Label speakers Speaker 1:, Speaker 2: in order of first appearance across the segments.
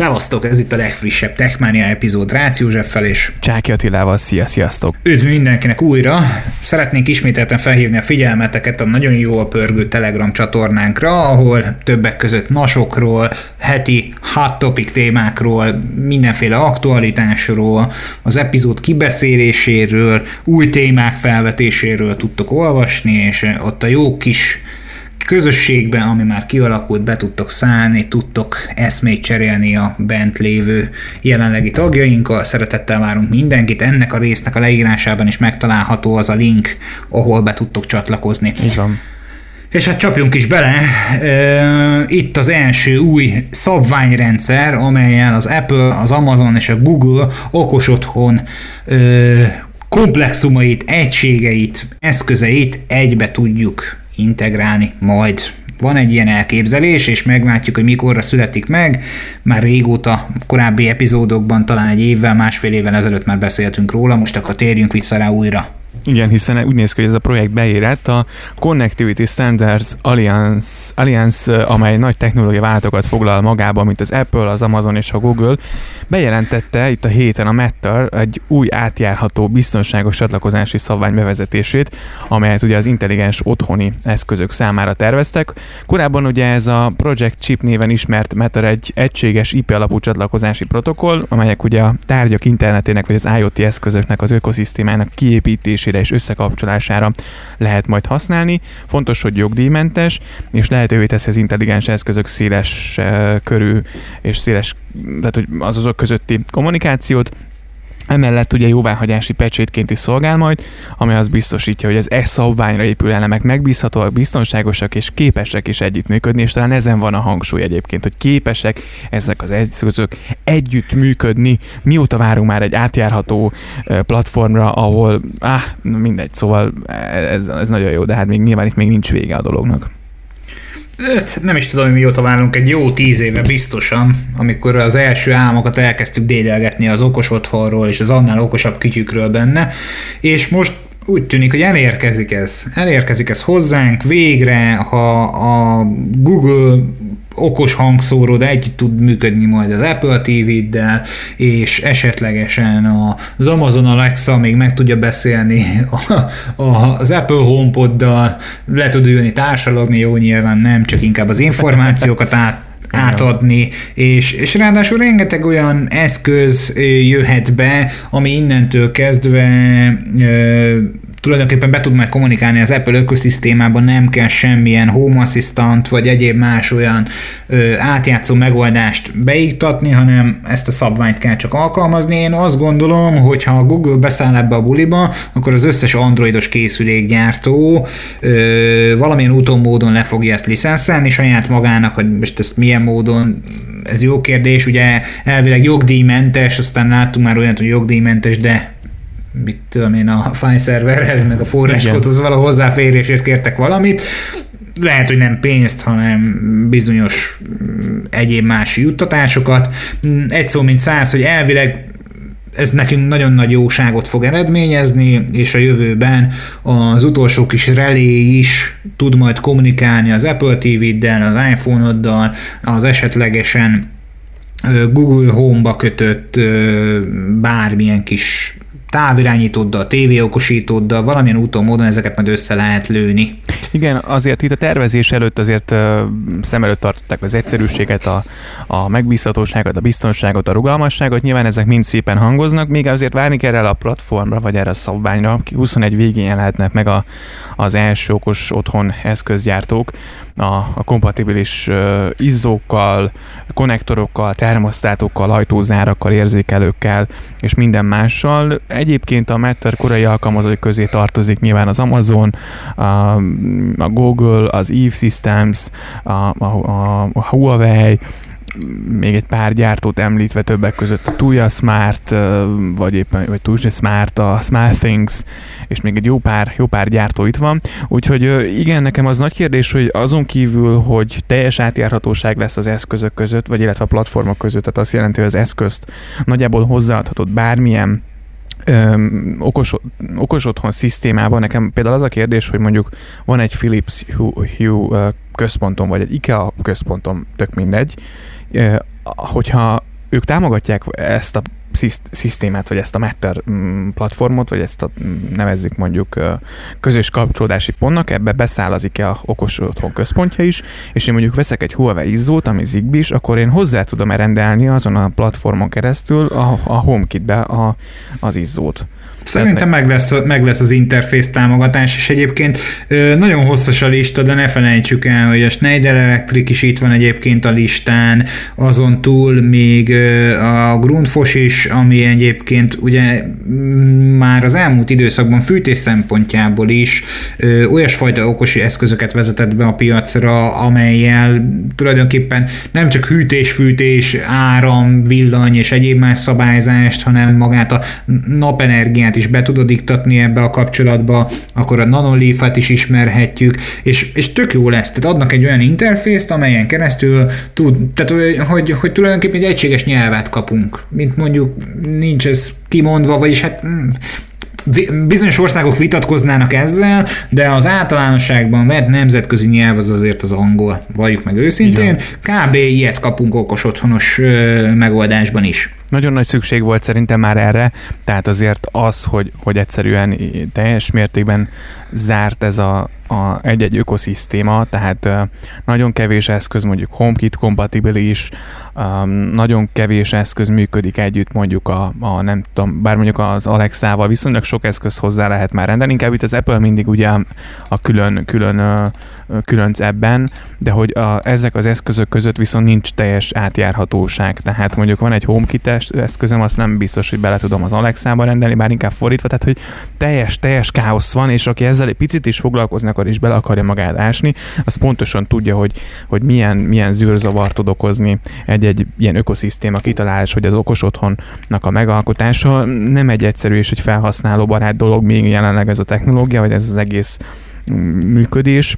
Speaker 1: Szevasztok, ez itt a legfrissebb Techmania epizód Rácz Józseffel és
Speaker 2: Csáki Attilával, szia, sziasztok!
Speaker 1: Üdv mindenkinek újra! Szeretnénk ismételten felhívni a figyelmeteket a nagyon jól pörgő Telegram csatornánkra, ahol többek között nasokról, heti hot topic témákról, mindenféle aktualitásról, az epizód kibeszéléséről, új témák felvetéséről tudtok olvasni, és ott a jó kis közösségben, ami már kialakult, be tudtok szállni, tudtok eszmét cserélni a bent lévő jelenlegi tagjainkkal. Szeretettel várunk mindenkit. Ennek a résznek a leírásában is megtalálható az a link, ahol be tudtok csatlakozni.
Speaker 2: Így van.
Speaker 1: És hát csapjunk is bele. Itt az első új szabványrendszer, amelyen az Apple, az Amazon és a Google okos otthon komplexumait, egységeit, eszközeit egybe tudjuk integrálni majd. Van egy ilyen elképzelés, és meglátjuk, hogy mikorra születik meg. Már régóta, korábbi epizódokban, talán egy évvel, másfél évvel ezelőtt már beszéltünk róla, most akkor térjünk vissza rá újra.
Speaker 2: Igen, hiszen úgy néz ki, hogy ez a projekt beérett a Connectivity Standards Alliance, Alliance amely nagy technológiai váltokat foglal magába, mint az Apple, az Amazon és a Google, bejelentette itt a héten a Matter egy új átjárható biztonságos csatlakozási szabvány bevezetését, amelyet ugye az intelligens otthoni eszközök számára terveztek. Korábban ugye ez a Project Chip néven ismert Matter egy egységes IP alapú csatlakozási protokoll, amelyek ugye a tárgyak internetének vagy az IoT eszközöknek az ökoszisztémának kiépítésére és összekapcsolására lehet majd használni. Fontos, hogy jogdíjmentes, és lehetővé teszi az intelligens eszközök széles uh, körű és széles, tehát hogy az azok közötti kommunikációt, Emellett ugye jóváhagyási pecsétként is szolgál majd, ami azt biztosítja, hogy az e-szabványra épül elemek megbízhatóak, biztonságosak és képesek is együttműködni, és talán ezen van a hangsúly egyébként, hogy képesek ezek az eszközök együtt működni. Mióta várunk már egy átjárható platformra, ahol, ah, mindegy, szóval ez, ez nagyon jó, de hát még nyilván itt még nincs vége a dolognak
Speaker 1: nem is tudom, hogy mióta várunk, egy jó tíz éve biztosan, amikor az első álmokat elkezdtük dédelgetni az okos otthonról és az annál okosabb kütyükről benne, és most úgy tűnik, hogy elérkezik ez. Elérkezik ez hozzánk végre, ha a Google okos hangszóród együtt tud működni majd az Apple TV-del, és esetlegesen az Amazon Alexa még meg tudja beszélni a, a, az Apple HomePod-dal, le tud ülni, társalogni, jó nyilván nem, csak inkább az információkat át átadni, és, és ráadásul rengeteg olyan eszköz jöhet be, ami innentől kezdve tulajdonképpen be tud már kommunikálni az Apple ökoszisztémában, nem kell semmilyen Home Assistant vagy egyéb más olyan ö, átjátszó megoldást beiktatni, hanem ezt a szabványt kell csak alkalmazni. Én azt gondolom, hogy ha a Google beszáll ebbe a buliba, akkor az összes androidos készülékgyártó ö, valamilyen úton módon le fogja ezt licenszelni saját magának, hogy most ezt milyen módon ez jó kérdés, ugye elvileg jogdíjmentes, aztán láttunk már olyat, hogy jogdíjmentes, de mit tudom én, a file serverhez, meg a forráskodhoz való hozzáférésért kértek valamit, lehet, hogy nem pénzt, hanem bizonyos mm, egyéb más juttatásokat. Mm, egy szó mint száz, hogy elvileg ez nekünk nagyon nagy jóságot fog eredményezni, és a jövőben az utolsó kis relé is tud majd kommunikálni az Apple TV-del, az iPhone-oddal, az esetlegesen Google Home-ba kötött bármilyen kis távirányítóddal, tévéokosítóddal, valamilyen úton, módon ezeket majd össze lehet lőni.
Speaker 2: Igen, azért itt a tervezés előtt azért szem előtt tartották az egyszerűséget, a, a megbízhatóságot, a biztonságot, a rugalmasságot. Nyilván ezek mind szépen hangoznak, még azért várni kell erre a platformra, vagy erre a szabványra. 21 végén jelenhetnek meg a, az első okos otthon eszközgyártók a, a kompatibilis izzókkal, konnektorokkal, termosztátokkal, ajtózárakkal, érzékelőkkel és minden mással. Egyébként a Matter korai alkalmazói közé tartozik nyilván az Amazon, a, a Google, az Eve Systems, a, a, a Huawei, még egy pár gyártót említve többek között a Tuya Smart, vagy éppen vagy Tuya Smart, a Smart Things, és még egy jó pár, jó pár gyártó itt van. Úgyhogy igen, nekem az nagy kérdés, hogy azon kívül, hogy teljes átjárhatóság lesz az eszközök között, vagy illetve a platformok között, tehát azt jelenti, hogy az eszközt nagyjából hozzáadhatod bármilyen öm, okos, okos otthon szisztémában nekem például az a kérdés, hogy mondjuk van egy Philips Hue, Hue központom, vagy egy IKEA központom, tök mindegy, hogyha ők támogatják ezt a szisztémát, vagy ezt a Matter mm, platformot, vagy ezt a mm, nevezzük mondjuk közös kapcsolódási pontnak, ebbe beszáll az IKEA okos otthon központja is, és én mondjuk veszek egy Huawei izzót, ami zigbee akkor én hozzá tudom rendelni azon a platformon keresztül a, a HomeKit-be a, az izzót.
Speaker 1: Szerintem meg lesz, meg lesz az interfész támogatás, és egyébként nagyon hosszas a lista, de ne felejtsük el, hogy a Schneider Electric is itt van egyébként a listán, azon túl még a Grundfos is, ami egyébként ugye már az elmúlt időszakban fűtés szempontjából is olyasfajta okosi eszközöket vezetett be a piacra, amelyel tulajdonképpen nem csak hűtés, fűtés, áram, villany és egyéb más szabályzást, hanem magát a napenergiát is be tudod iktatni ebbe a kapcsolatba, akkor a nanolifát is ismerhetjük, és, és tök jó lesz. Tehát adnak egy olyan interfészt, amelyen keresztül tud, tehát hogy, hogy tulajdonképpen egy egységes nyelvet kapunk, mint mondjuk nincs ez kimondva, vagyis hát mm, bizonyos országok vitatkoznának ezzel, de az általánosságban vett nemzetközi nyelv az azért az angol, valljuk meg őszintén. Kb. ilyet kapunk okos otthonos megoldásban is.
Speaker 2: Nagyon nagy szükség volt szerintem már erre, tehát azért az, hogy, hogy egyszerűen teljes mértékben zárt ez a, a egy-egy ökoszisztéma, tehát nagyon kevés eszköz mondjuk HomeKit kompatibilis, nagyon kevés eszköz működik együtt mondjuk a, a nem tudom, bár mondjuk az Alexával viszonylag sok eszköz hozzá lehet már rendelni, inkább itt az Apple mindig ugye a külön, külön különc ebben, de hogy a, ezek az eszközök között viszont nincs teljes átjárhatóság. Tehát mondjuk van egy HomeKit eszközöm, azt nem biztos, hogy bele tudom az Alexába rendelni, bár inkább fordítva, tehát hogy teljes, teljes káosz van, és aki ezzel egy picit is foglalkozni akar és bele akarja magát ásni, az pontosan tudja, hogy, hogy milyen, milyen zűrzavar tud okozni egy-egy ilyen ökoszisztéma kitalálás, hogy az okos otthonnak a megalkotása nem egy egyszerű és egy felhasználó barát dolog még jelenleg ez a technológia, vagy ez az egész működés.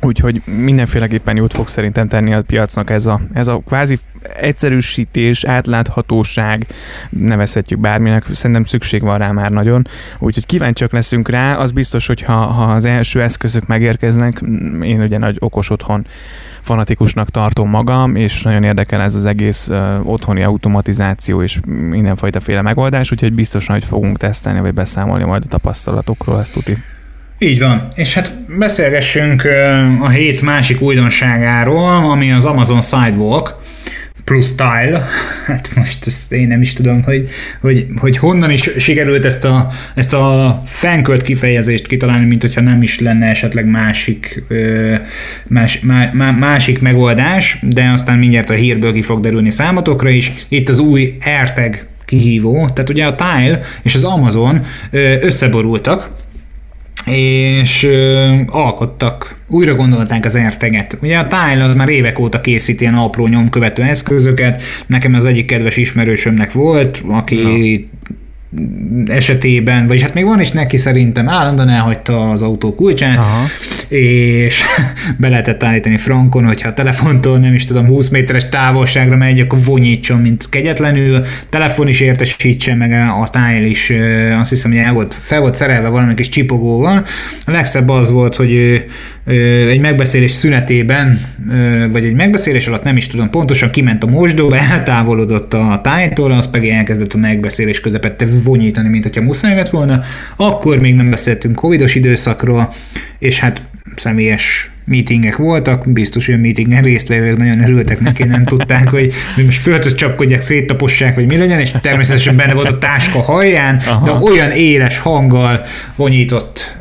Speaker 2: Úgyhogy mindenféleképpen jót fog szerintem tenni a piacnak ez a, ez a kvázi egyszerűsítés, átláthatóság, nevezhetjük bárminek, szerintem szükség van rá már nagyon. Úgyhogy kíváncsiak leszünk rá, az biztos, hogy ha, ha az első eszközök megérkeznek, én ugye nagy okos otthon fanatikusnak tartom magam, és nagyon érdekel ez az egész uh, otthoni automatizáció és mindenfajta féle megoldás, úgyhogy biztosan, hogy fogunk tesztelni, vagy beszámolni majd a tapasztalatokról, ezt tuti.
Speaker 1: Így van. És hát beszélgessünk a hét másik újdonságáról, ami az Amazon Sidewalk plus Style. Hát most ezt én nem is tudom, hogy, hogy, hogy honnan is sikerült ezt a, ezt a fankölt kifejezést kitalálni, mint hogyha nem is lenne esetleg másik, más, má, másik megoldás, de aztán mindjárt a hírből ki fog derülni számotokra is. Itt az új AirTag kihívó, tehát ugye a Tile és az Amazon összeborultak, és ö, alkottak, újra gondolták az erteget. Ugye a Tile az már évek óta készít ilyen apró nyomkövető eszközöket, nekem az egyik kedves ismerősömnek volt, aki esetében, vagyis hát még van is neki szerintem, állandóan elhagyta az autó kulcsát, Aha. és be lehetett állítani frankon, hogyha a telefontól nem is tudom 20 méteres távolságra megy, akkor vonyítson, mint kegyetlenül, telefon is értesítse, meg a tájl is, azt hiszem, hogy el volt, fel volt szerelve valami kis csipogóval. A legszebb az volt, hogy ő egy megbeszélés szünetében, vagy egy megbeszélés alatt nem is tudom pontosan, kiment a mosdóba, eltávolodott a tájtól, az pedig elkezdett a megbeszélés közepette vonyítani, mint hogyha muszáj lett volna. Akkor még nem beszéltünk covidos időszakról, és hát személyes meetingek voltak, biztos, hogy a meetingen résztvevők nagyon örültek neki, nem tudták, hogy, hogy most föltöt csapkodják, széttapossák, vagy mi legyen, és természetesen benne volt a táska haján, Aha. de olyan éles hanggal vonyított,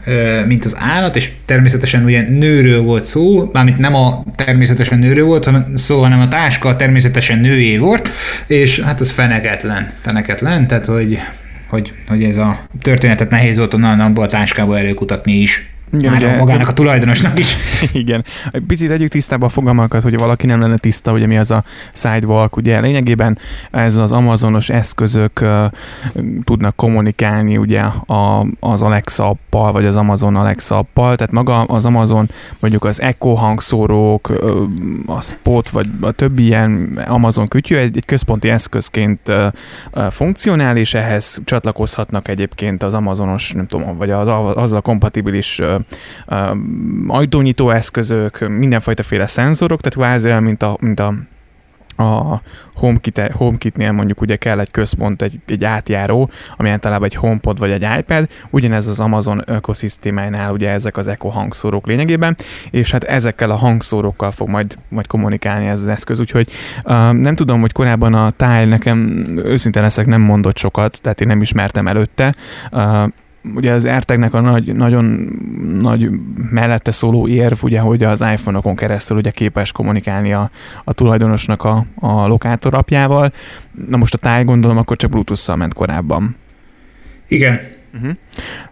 Speaker 1: mint az állat, és természetesen ugye nőről volt szó, mármint nem a természetesen nőről volt hanem szó, hanem a táska természetesen nőé volt, és hát az feneketlen, feneketlen, tehát hogy hogy, hogy ez a történetet nehéz volt onnan abból a táskából előkutatni is. Igen, Már ugye, magának a tulajdonosnak is.
Speaker 2: Igen. Picit együtt tisztába a fogalmakat, hogy valaki nem lenne tiszta, ugye mi az a sidewalk, ugye lényegében ez az amazonos eszközök uh, tudnak kommunikálni ugye a, az Alexa appal, vagy az Amazon Alexa appal, tehát maga az Amazon, mondjuk az Echo hangszórók, a Spot, vagy a többi ilyen Amazon kütyű egy, egy központi eszközként uh, uh, funkcionál, és ehhez csatlakozhatnak egyébként az Amazonos, nem tudom, vagy az, azzal kompatibilis uh, ajtónyitó eszközök, mindenfajta féle szenzorok, tehát kvázi olyan, mint a, mint a a HomeKit, HomeKitnél mondjuk ugye kell egy központ, egy, egy átjáró, ami általában egy HomePod vagy egy iPad, ugyanez az Amazon ökoszisztémájánál ugye ezek az Echo hangszórók lényegében, és hát ezekkel a hangszórókkal fog majd, majd kommunikálni ez az eszköz, úgyhogy uh, nem tudom, hogy korábban a Tile nekem őszintén leszek nem mondott sokat, tehát én nem ismertem előtte, uh, ugye az AirTagnek a nagy, nagyon nagy mellette szóló érv, ugye, hogy az iPhone-okon keresztül ugye képes kommunikálni a, a tulajdonosnak a, a lokátor apjával. Na most a táj gondolom akkor csak Bluetooth-szal ment korábban.
Speaker 1: Igen,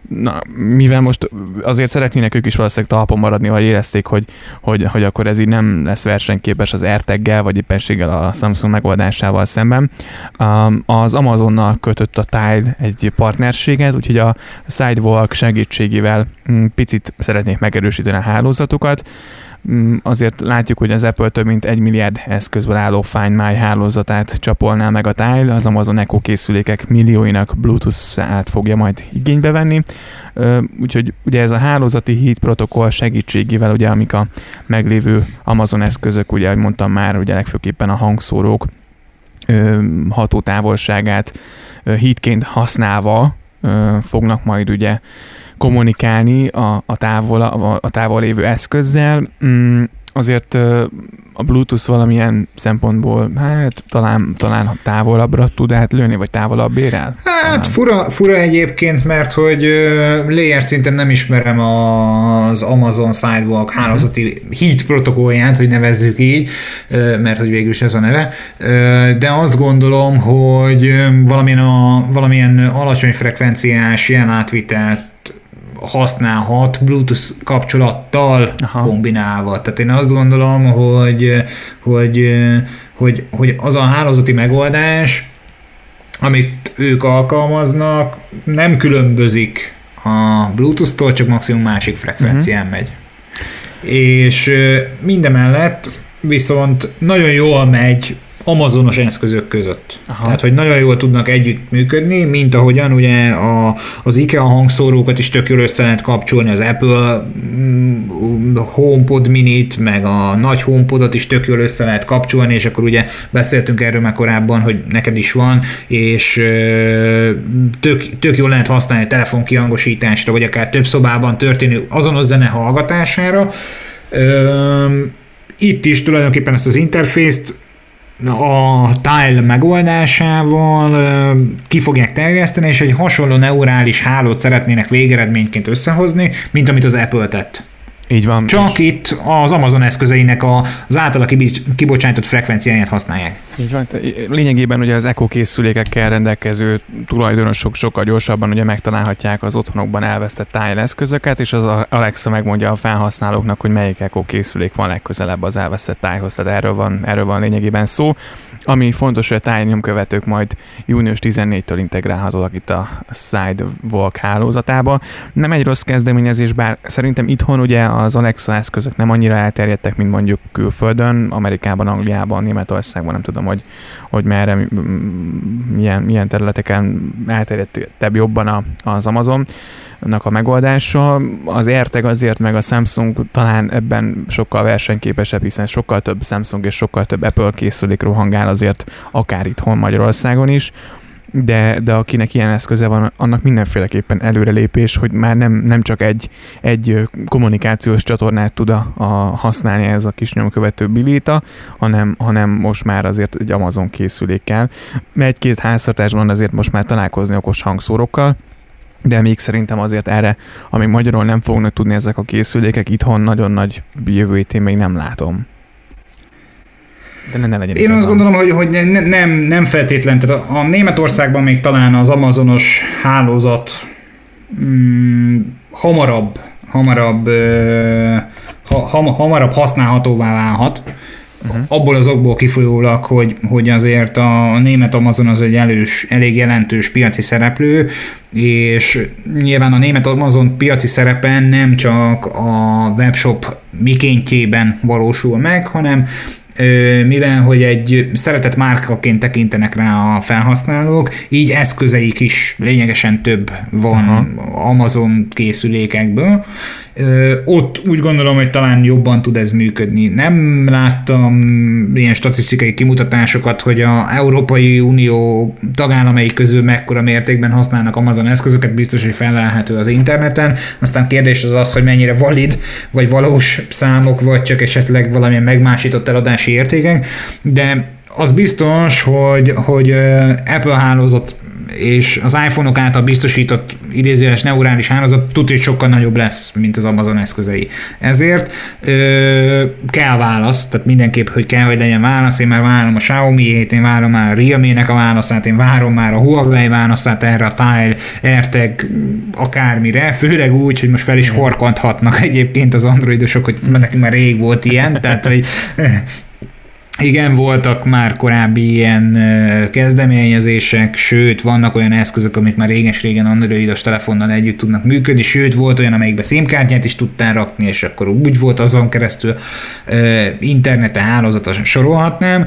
Speaker 2: Na, mivel most azért szeretnének ők is valószínűleg talpon maradni, vagy érezték, hogy, hogy, hogy akkor ez így nem lesz versenyképes az AirTag-gel, vagy éppenséggel a Samsung megoldásával szemben. Um, az Amazonnal kötött a Tile egy partnerséget, úgyhogy a Sidewalk segítségével mm, picit szeretnék megerősíteni a hálózatukat. Mm, azért látjuk, hogy az Apple több mint egy milliárd eszközből álló Find My hálózatát csapolná meg a Tile, az Amazon Echo készülékek millióinak Bluetooth-át fogja majd igénybe venni. Úgyhogy ugye ez a hálózati híd protokoll segítségével, ugye amik a meglévő Amazon eszközök, ugye ahogy mondtam már, ugye legfőképpen a hangszórók hatótávolságát hídként használva fognak majd ugye kommunikálni a, a, távol, a, a távol lévő eszközzel. Mm, azért a Bluetooth valamilyen szempontból, hát talán, talán távolabbra tud átlőni, vagy távolabb ér el?
Speaker 1: Hát fura, fura egyébként, mert hogy layer szinten nem ismerem az Amazon Sidewalk mhm. hálózati uh-huh. heat protokollját, hogy nevezzük így, mert hogy végül is ez a neve, de azt gondolom, hogy valamilyen, a, valamilyen alacsony frekvenciás ilyen átvitelt használhat Bluetooth kapcsolattal Aha. kombinálva. Tehát én azt gondolom, hogy, hogy, hogy, hogy az a hálózati megoldás, amit ők alkalmaznak, nem különbözik a Bluetooth-tól, csak maximum másik frekvencián uh-huh. megy. És mindemellett viszont nagyon jól megy Amazonos eszközök között. Aha. Tehát, hogy nagyon jól tudnak együtt működni, mint ahogyan ugye a, az IKEA hangszórókat is tök jól össze lehet kapcsolni, az Apple mm, HomePod minit, meg a nagy HomePodot is tök jól össze lehet kapcsolni, és akkor ugye beszéltünk erről már korábban, hogy neked is van, és tök, tök jól lehet használni a telefon kihangosításra, vagy akár több szobában történő azonos zene hallgatására. Itt is tulajdonképpen ezt az interfészt a Tile megoldásával ki fogják terjeszteni, és egy hasonló neurális hálót szeretnének végeredményként összehozni, mint amit az Apple tett.
Speaker 2: Így van.
Speaker 1: Csak és... itt az Amazon eszközeinek az általa kibocsájtott frekvenciáját használják.
Speaker 2: Így van. Lényegében ugye az Echo készülékekkel rendelkező tulajdonosok sokkal gyorsabban ugye megtalálhatják az otthonokban elvesztett tájleszközöket, és az Alexa megmondja a felhasználóknak, hogy melyik Echo készülék van legközelebb az elvesztett tájhoz. Tehát erről van, erről van lényegében szó. Ami fontos, hogy a tájnyomkövetők majd június 14-től integrálhatóak itt a Sidewalk hálózatába. Nem egy rossz kezdeményezés, bár szerintem itthon ugye az Alexa eszközök nem annyira elterjedtek, mint mondjuk külföldön, Amerikában, Angliában, Németországban, nem tudom, hogy, hogy merre, milyen, milyen területeken elterjedtebb jobban a, az Amazon a megoldása. Az érteg azért, meg a Samsung talán ebben sokkal versenyképesebb, hiszen sokkal több Samsung és sokkal több Apple készülék rohangál azért akár itthon Magyarországon is de, de akinek ilyen eszköze van, annak mindenféleképpen előrelépés, hogy már nem, nem csak egy, egy kommunikációs csatornát tud a, a használni ez a kis nyomkövető bilita, hanem, hanem most már azért egy Amazon készülékkel. Egy-két háztartásban azért most már találkozni okos hangszórokkal, de még szerintem azért erre, amíg magyarul nem fognak tudni ezek a készülékek, itthon nagyon nagy jövőjét én még nem látom.
Speaker 1: De ne, ne legyen Én azt gondolom, hogy, hogy ne, nem, nem feltétlen. Tehát a, a Németországban még talán az Amazonos hálózat mm, hamarabb, hamarabb, ha, ha, hamarabb használhatóvá válhat. Uh-huh. Abból az okból kifolyólag, hogy, hogy azért a német Amazon az egy elős, elég jelentős piaci szereplő, és nyilván a német Amazon piaci szerepe nem csak a webshop mikéntjében valósul meg, hanem mivel hogy egy szeretett márkaként tekintenek rá a felhasználók, így eszközeik is lényegesen több van Aha. Amazon készülékekből, Ott úgy gondolom, hogy talán jobban tud ez működni. Nem láttam ilyen statisztikai kimutatásokat, hogy a Európai Unió tagállamai közül mekkora mértékben használnak Amazon eszközöket, biztos, hogy felelhető az interneten. Aztán kérdés az az, hogy mennyire valid, vagy valós számok, vagy csak esetleg valamilyen megmásított eladási értékek, de az biztos, hogy, hogy Apple hálózat és az iPhone-ok által biztosított idézőjeles neurális hálózat tudja, hogy sokkal nagyobb lesz, mint az Amazon eszközei. Ezért ö, kell válasz, tehát mindenképp, hogy kell, hogy legyen válasz. Én már várom a Xiaomi-ét, én várom már a Realme-nek a válaszát, én várom már a Huawei válaszát erre a Tile, AirTag, akármire, főleg úgy, hogy most fel is horkanthatnak egyébként az androidosok, hogy nekünk már rég volt ilyen, tehát hogy igen, voltak már korábbi ilyen kezdeményezések, sőt, vannak olyan eszközök, amik már réges-régen androidos telefonnal együtt tudnak működni, sőt, volt olyan, amelyikbe SIM-kártyát is tudtál rakni, és akkor úgy volt azon keresztül interneten hálózata sorolhatnám,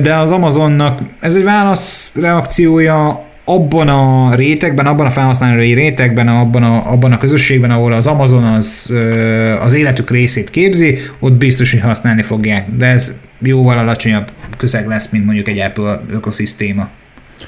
Speaker 1: de az Amazonnak ez egy válaszreakciója abban a rétegben, abban a felhasználói rétegben, abban a, abban a közösségben, ahol az Amazon az, az életük részét képzi, ott biztos, hogy használni fogják. De ez jóval alacsonyabb közeg lesz, mint mondjuk egy Apple ökoszisztéma.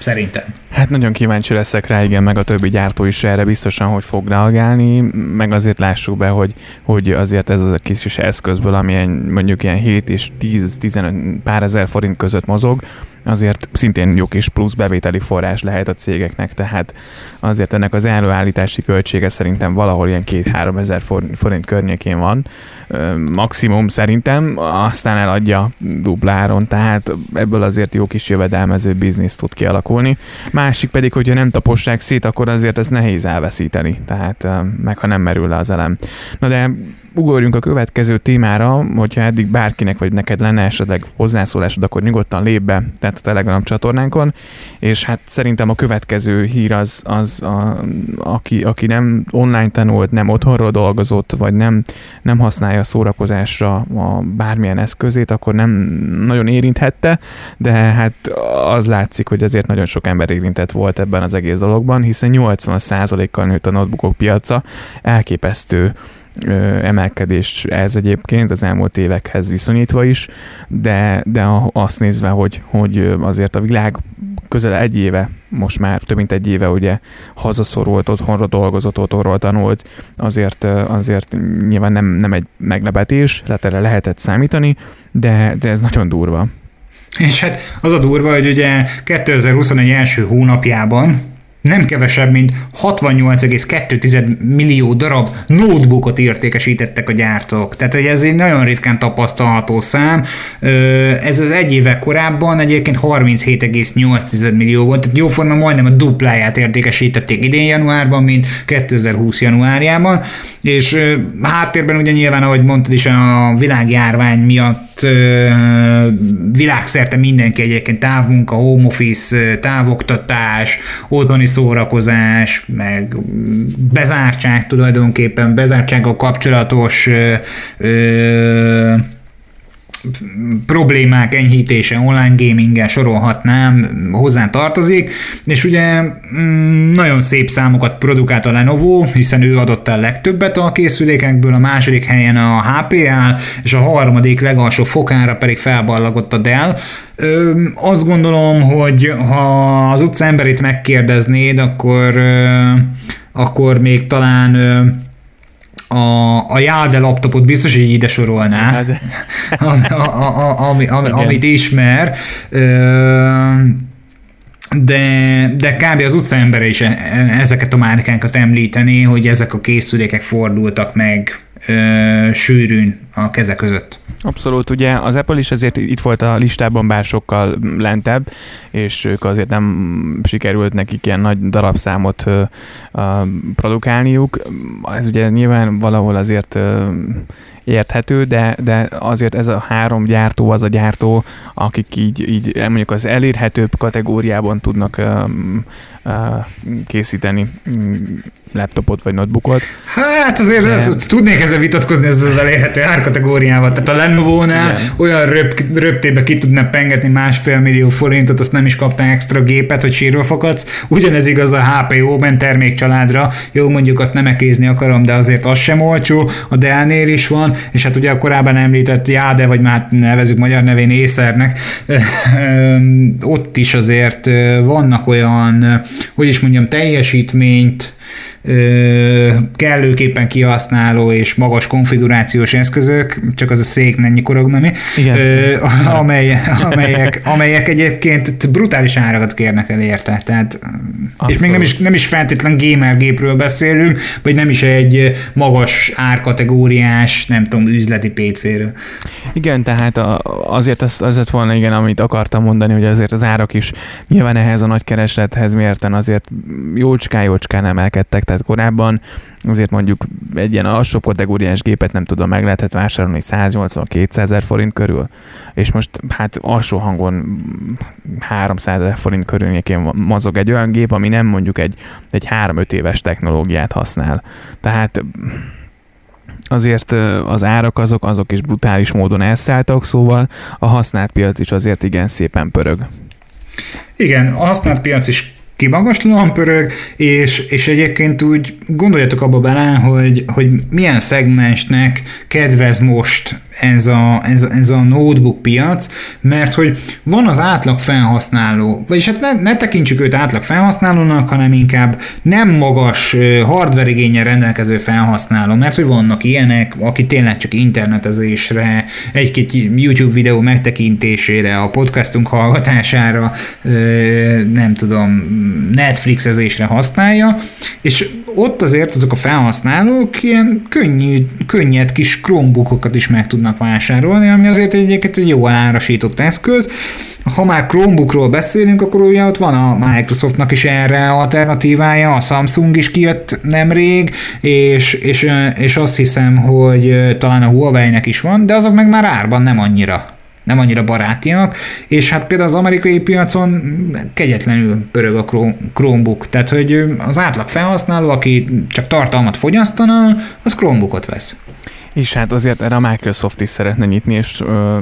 Speaker 1: Szerintem.
Speaker 2: Hát nagyon kíváncsi leszek rá, igen, meg a többi gyártó is erre biztosan, hogy fog reagálni, meg azért lássuk be, hogy, hogy azért ez az a kis eszközből, ami mondjuk ilyen 7 és 10-15 pár ezer forint között mozog, azért szintén jó kis plusz bevételi forrás lehet a cégeknek, tehát azért ennek az előállítási költsége szerintem valahol ilyen 2-3 ezer forint környékén van, maximum szerintem, aztán eladja dupláron, tehát ebből azért jó kis jövedelmező biznisz tud kialakulni. Másik pedig, hogyha nem tapossák szét, akkor azért ez nehéz elveszíteni, tehát meg ha nem merül le az elem. Na de ugorjunk a következő témára, hogyha eddig bárkinek vagy neked lenne esetleg hozzászólásod, akkor nyugodtan lép be, tehát a Telegram csatornánkon, és hát szerintem a következő hír az, az a, aki, aki nem online tanult, nem otthonról dolgozott, vagy nem, nem használja a szórakozásra a bármilyen eszközét, akkor nem nagyon érinthette, de hát az látszik, hogy azért nagyon sok ember érintett volt ebben az egész dologban, hiszen 80%-kal nőtt a notebookok piaca, elképesztő emelkedés ez egyébként az elmúlt évekhez viszonyítva is, de, de azt nézve, hogy, hogy azért a világ közel egy éve, most már több mint egy éve ugye hazaszorult, otthonra dolgozott, otthonról tanult, azért, azért nyilván nem, nem egy meglepetés, lehet erre lehetett számítani, de, de ez nagyon durva.
Speaker 1: És hát az a durva, hogy ugye 2021 első hónapjában nem kevesebb, mint 68,2 millió darab notebookot értékesítettek a gyártók. Tehát hogy ez egy nagyon ritkán tapasztalható szám. Ez az egy éve korábban egyébként 37,8 millió volt, tehát jóforma majdnem a dupláját értékesítették idén januárban, mint 2020 januárjában, és háttérben ugye nyilván, ahogy mondtad is, a világjárvány miatt világszerte mindenki egyébként távmunka, home office, távoktatás, otthoni szórakozás, meg bezártság tulajdonképpen, bezártsággal kapcsolatos ö, ö, problémák enyhítése, online gaminggel sorolhatnám, hozzá tartozik, és ugye mm, nagyon szép számokat produkált a Lenovo, hiszen ő adott el legtöbbet a készülékekből, a második helyen a HP áll, és a harmadik legalsó fokára pedig felballagott a Dell. Ö, azt gondolom, hogy ha az utca emberét megkérdeznéd, akkor, akkor még talán a, a Jade laptopot biztos, hogy ide sorolná, hát. ami, a, a, ami, ami, amit ismer, de, de kb. az utcaembere is e, ezeket a márkánkat említeni, hogy ezek a készülékek fordultak meg ö, sűrűn a keze között.
Speaker 2: Abszolút, ugye az Apple is azért itt volt a listában, bár sokkal lentebb, és ők azért nem sikerült nekik ilyen nagy darabszámot ö, ö, produkálniuk. Ez ugye nyilván valahol azért ö, érthető, de, de azért ez a három gyártó az a gyártó, akik így, így mondjuk az elérhetőbb kategóriában tudnak um, készíteni laptopot vagy notebookot.
Speaker 1: Hát azért de... ez, tudnék ezzel vitatkozni, ez az elérhető ár árkategóriával. Tehát a Lenovo-nál Igen. olyan röp, röptébe ki tudna pengetni másfél millió forintot, azt nem is kapta extra gépet, hogy sírva fakadsz. Ugyanez igaz a HPO-ben termékcsaládra. Jó, mondjuk azt nem ekézni akarom, de azért az sem olcsó. A Dell-nél is van, és hát ugye a korábban említett Jáde, vagy már nevezük magyar nevén Észernek, ott is azért vannak olyan, hogy is mondjam, teljesítményt kellőképpen kihasználó és magas konfigurációs eszközök, csak az a szék nem nyikorogna mi, ö, amely, amelyek, amelyek egyébként brutális árakat kérnek el érte. Tehát, és még nem is, nem is feltétlen gamer gépről beszélünk, vagy nem is egy magas árkategóriás, nem tudom, üzleti PC-ről.
Speaker 2: Igen, tehát azért az, az lett volna, igen, amit akartam mondani, hogy azért az árak is nyilván ehhez a nagy kereslethez mérten azért jócskán-jócskán emelkedtek, tehát korábban azért mondjuk egy ilyen alsó kategóriás gépet nem tudom, meg lehetett vásárolni 180-200 ezer forint körül, és most hát alsó hangon 300 ezer forint körülnyékén mozog egy olyan gép, ami nem mondjuk egy, egy 3-5 éves technológiát használ. Tehát azért az árak azok, azok is brutális módon elszálltak, szóval a használt piac is azért igen szépen pörög.
Speaker 1: Igen, a használt piac is kimagaslóan pörög, és, és egyébként úgy gondoljatok abba bele, hogy, hogy milyen szegmensnek kedvez most ez a, ez, ez a notebook piac, mert hogy van az átlag felhasználó, vagyis hát ne, ne tekintsük őt átlag felhasználónak, hanem inkább nem magas hardware rendelkező felhasználó, mert hogy vannak ilyenek, aki tényleg csak internetezésre, egy-két YouTube videó megtekintésére, a podcastunk hallgatására, nem tudom, Netflixezésre használja, és ott azért azok a felhasználók ilyen könnyű, könnyed kis Chromebookokat is meg tudnak vásárolni, ami azért egyébként egy jó árasított eszköz. Ha már Chromebookról beszélünk, akkor ugye ott van a Microsoftnak is erre alternatívája, a Samsung is kijött nemrég, és, és, és azt hiszem, hogy talán a Huawei-nek is van, de azok meg már árban nem annyira nem annyira barátiak, és hát például az amerikai piacon kegyetlenül pörög a Chromebook, tehát hogy az átlag felhasználó, aki csak tartalmat fogyasztana, az Chromebookot vesz.
Speaker 2: És hát azért erre a Microsoft is szeretne nyitni, és ö,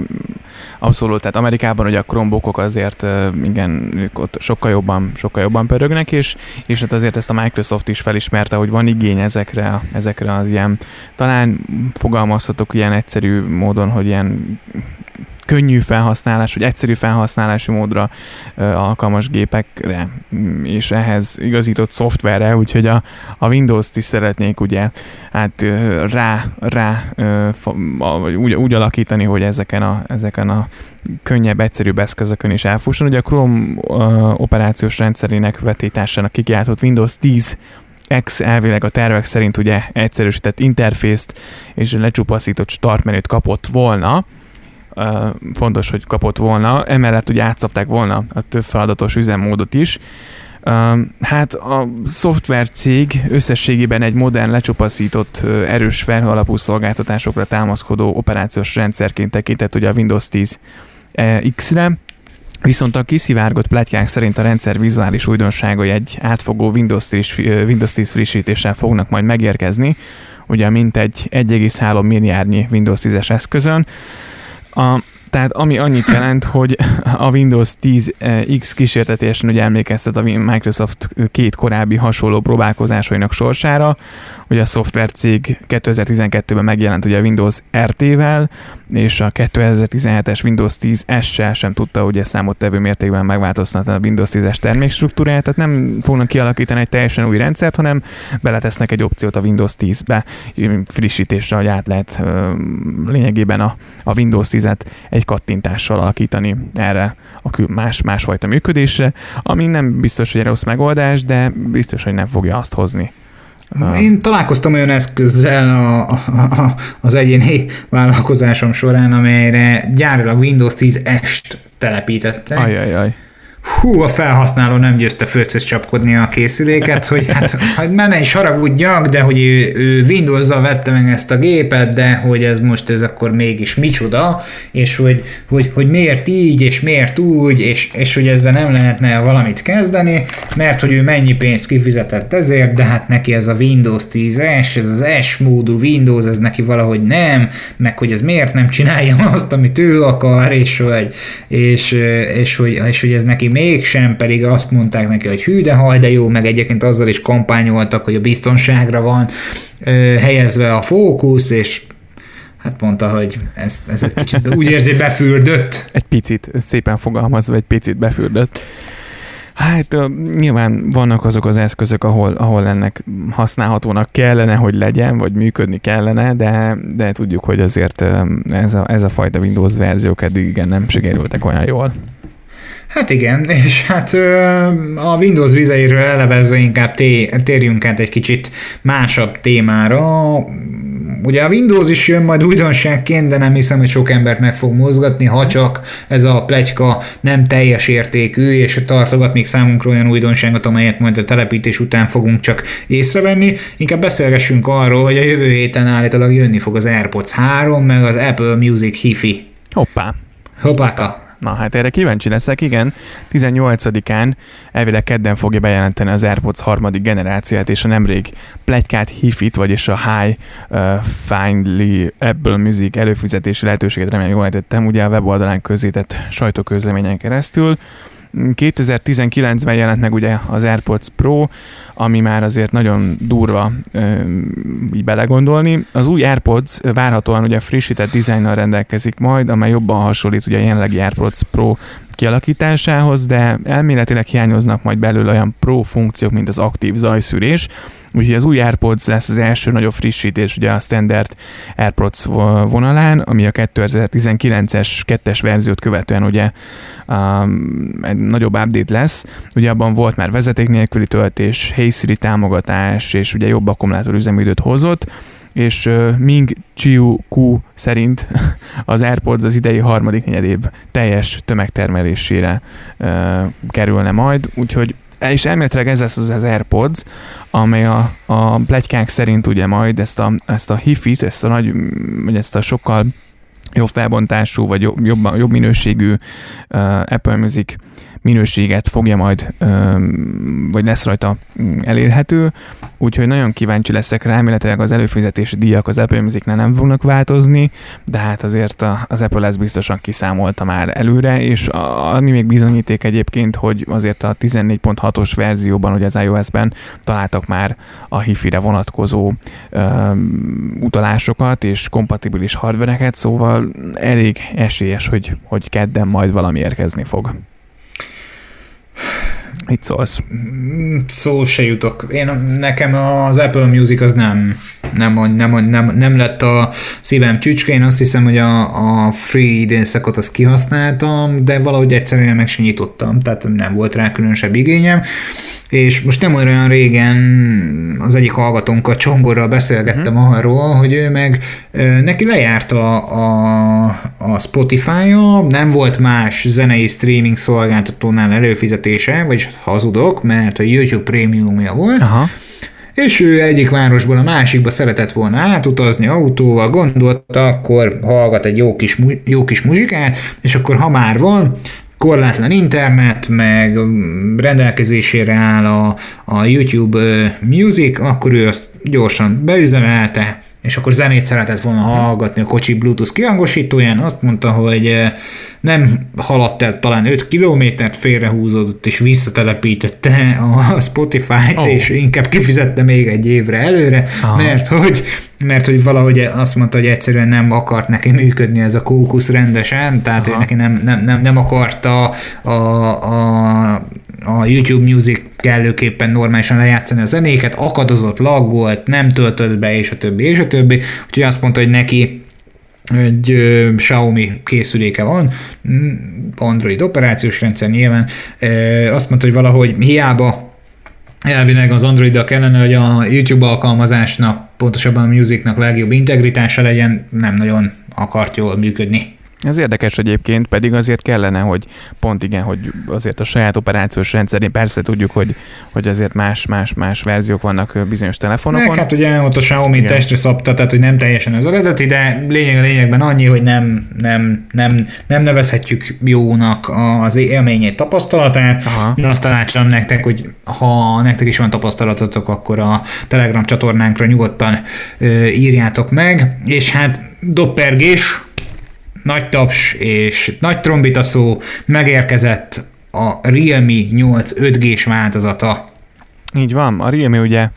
Speaker 2: abszolút, tehát Amerikában ugye a Chromebookok azért ö, igen, ott sokkal jobban, sokkal jobban pörögnek, és, és hát azért ezt a Microsoft is felismerte, hogy van igény ezekre, ezekre az ilyen, talán fogalmazhatok ilyen egyszerű módon, hogy ilyen könnyű felhasználás, vagy egyszerű felhasználási módra alkalmas gépekre, mm, és ehhez igazított szoftverre, úgyhogy a, a Windows-t is szeretnék ugye hát rá, rá úgy, úgy alakítani, hogy ezeken a, ezeken a könnyebb, egyszerűbb eszközökön is elfusson. Ugye a Chrome operációs rendszerének vetításának kikiáltott Windows 10 X elvileg a tervek szerint ugye egyszerűsített interfészt és lecsupaszított startmenüt kapott volna, fontos, hogy kapott volna. Emellett ugye átszapták volna a több feladatos üzemmódot is. Hát a szoftver cég összességében egy modern, lecsupaszított, erős felhő alapú szolgáltatásokra támaszkodó operációs rendszerként tekintett ugye a Windows 10 X-re, Viszont a kiszivárgott pletykák szerint a rendszer vizuális újdonságai egy átfogó Windows 10, Windows 10 frissítéssel fognak majd megérkezni, ugye mint egy 1,3 milliárdnyi Windows 10-es eszközön. A, tehát ami annyit jelent, hogy a Windows 10 eh, kísértetésen ugye emlékeztet a Microsoft két korábbi hasonló próbálkozásainak sorsára, hogy a szoftvercég 2012-ben megjelent ugye a Windows RT-vel, és a 2017-es Windows 10 S-sel sem tudta ugye számottevő mértékben megváltoztatni a Windows 10-es termékstruktúráját, tehát nem fognak kialakítani egy teljesen új rendszert, hanem beletesznek egy opciót a Windows 10-be frissítésre, hogy át lehet lényegében a, a Windows 10-et egy kattintással alakítani erre a más, másfajta működésre, ami nem biztos, hogy egy rossz megoldás, de biztos, hogy nem fogja azt hozni,
Speaker 1: én találkoztam olyan eszközzel a, a, a, az egyéni vállalkozásom során, amelyre gyárilag Windows 10 est telepítettek.
Speaker 2: Ajajaj.
Speaker 1: Hú, a felhasználó nem győzte földhöz csapkodni a készüléket, hogy hát, hogy már ne is haragudjak, de hogy ő, ő Windows-zal vette meg ezt a gépet, de hogy ez most ez akkor mégis micsoda, és hogy, hogy, hogy miért így, és miért úgy, és, és hogy ezzel nem lehetne valamit kezdeni, mert hogy ő mennyi pénzt kifizetett ezért, de hát neki ez a Windows 10S, ez az S módú Windows, ez neki valahogy nem, meg hogy ez miért nem csinálja azt, amit ő akar, és hogy, és, és, hogy, és hogy ez neki mégsem, pedig azt mondták neki, hogy hű, de haj, de jó, meg egyébként azzal is kampányoltak, hogy a biztonságra van helyezve a fókusz, és Hát mondta, hogy ez, ez egy kicsit úgy érzi befürdött.
Speaker 2: Egy picit, szépen fogalmazva, egy picit befürdött. Hát nyilván vannak azok az eszközök, ahol, ahol ennek használhatónak kellene, hogy legyen, vagy működni kellene, de, de tudjuk, hogy azért ez a, ez a fajta Windows verziók eddig igen nem sikerültek olyan jól.
Speaker 1: Hát igen, és hát a Windows vizeiről elevezve inkább térjünk át egy kicsit másabb témára. Ugye a Windows is jön majd újdonságként, de nem hiszem, hogy sok embert meg fog mozgatni, ha csak ez a plegyka nem teljes értékű, és tartogat még számunkra olyan újdonságot, amelyet majd a telepítés után fogunk csak észrevenni. Inkább beszélgessünk arról, hogy a jövő héten állítólag jönni fog az AirPods 3, meg az Apple Music Hi-Fi.
Speaker 2: Hoppá.
Speaker 1: Hoppáka.
Speaker 2: Na hát erre kíváncsi leszek, igen. 18-án elvileg kedden fogja bejelenteni az AirPods harmadik generáciát, és a nemrég plegykát Hifit, vagyis a High uh, Finally Apple Music előfizetési lehetőséget remélem jól tettem, ugye a weboldalán közzétett sajtóközleményen keresztül. 2019-ben jelent meg ugye az AirPods Pro, ami már azért nagyon durva így belegondolni. Az új AirPods várhatóan ugye frissített dizájnnal rendelkezik majd, amely jobban hasonlít ugye a jelenlegi AirPods Pro kialakításához, de elméletileg hiányoznak majd belőle olyan pro funkciók, mint az aktív zajszűrés, úgyhogy az új AirPods lesz az első nagyobb frissítés ugye a standard AirPods vonalán, ami a 2019-es kettes verziót követően ugye um, egy nagyobb update lesz. Ugye abban volt már vezeték nélküli töltés, Hey Siri támogatás, és ugye jobb akkumulátor üzemidőt hozott, és uh, Ming Chiu Ku szerint az AirPods az idei harmadik negyedév teljes tömegtermelésére uh, kerülne majd, úgyhogy és elméletileg ez lesz az, az AirPods, amely a, a plegykák szerint ugye majd ezt a, ezt a hifit, ezt a nagy, vagy ezt a sokkal jobb felbontású, vagy jobb, jobb, minőségű uh, Apple Music minőséget fogja majd, vagy lesz rajta mm, elérhető, úgyhogy nagyon kíváncsi leszek rá, remélhetőleg az előfizetési díjak az Apple music nem fognak változni, de hát azért az Apple ezt biztosan kiszámolta már előre, és ami még bizonyíték egyébként, hogy azért a 14.6-os verzióban, hogy az iOS-ben találtak már a HiFi-re vonatkozó utalásokat és kompatibilis hardvereket, szóval elég esélyes, hogy, hogy kedden majd valami érkezni fog. Mit szólsz?
Speaker 1: Szó se jutok. Én, nekem az Apple Music az nem, nem, nem, nem, nem lett a szívem csücske. Én azt hiszem, hogy a, a free időszakot azt kihasználtam, de valahogy egyszerűen meg sem nyitottam, tehát nem volt rá különösebb igényem és most nem olyan régen az egyik hallgatónkkal Csongorral beszélgettem uh-huh. arról, hogy ő meg neki lejárt a, a, a Spotify-ja, nem volt más zenei streaming szolgáltatónál előfizetése, vagyis hazudok, mert a YouTube prémiumja volt, Aha. És ő egyik városból a másikba szeretett volna átutazni autóval, gondolta, akkor hallgat egy jó kis, jó kis muzsikát, és akkor ha már van, korlátlan internet, meg rendelkezésére áll a, a YouTube Music, akkor ő azt gyorsan beüzemelte, és akkor zenét szeretett volna hallgatni a kocsi Bluetooth kihangosítóján, azt mondta, hogy nem haladt el talán 5 kilométert, félrehúzódott és visszatelepítette a Spotify-t, oh. és inkább kifizette még egy évre előre, Aha. mert hogy, mert hogy valahogy azt mondta, hogy egyszerűen nem akart neki működni ez a kókusz rendesen, tehát Aha. ő neki nem, nem, nem, nem akarta a, a, a YouTube Music kellőképpen normálisan lejátszani a zenéket, akadozott, laggolt, nem töltött be, és a többi, és a többi, úgyhogy azt mondta, hogy neki egy uh, Xiaomi készüléke van, mm, Android operációs rendszer nyilván, uh, azt mondta, hogy valahogy hiába elvileg az android kellene, hogy a YouTube alkalmazásnak, pontosabban a Musicnak legjobb integritása legyen, nem nagyon akart jól működni.
Speaker 2: Ez érdekes egyébként, pedig azért kellene, hogy pont igen, hogy azért a saját operációs rendszerén persze tudjuk, hogy, hogy azért más, más, más verziók vannak bizonyos telefonokon.
Speaker 1: Meg hát ugye ott a Xiaomi igen. testre szabta, tehát hogy nem teljesen az eredeti, de lényeg a lényegben annyi, hogy nem, nem, nem, nem nevezhetjük jónak az élményét, tapasztalatát. Aha. Én azt tanácsolom nektek, hogy ha nektek is van tapasztalatotok, akkor a Telegram csatornánkra nyugodtan ö, írjátok meg, és hát doppergés, nagy taps és nagy trombita szó, megérkezett a Realme 8 5G-s változata.
Speaker 2: Így van, a Realme ugye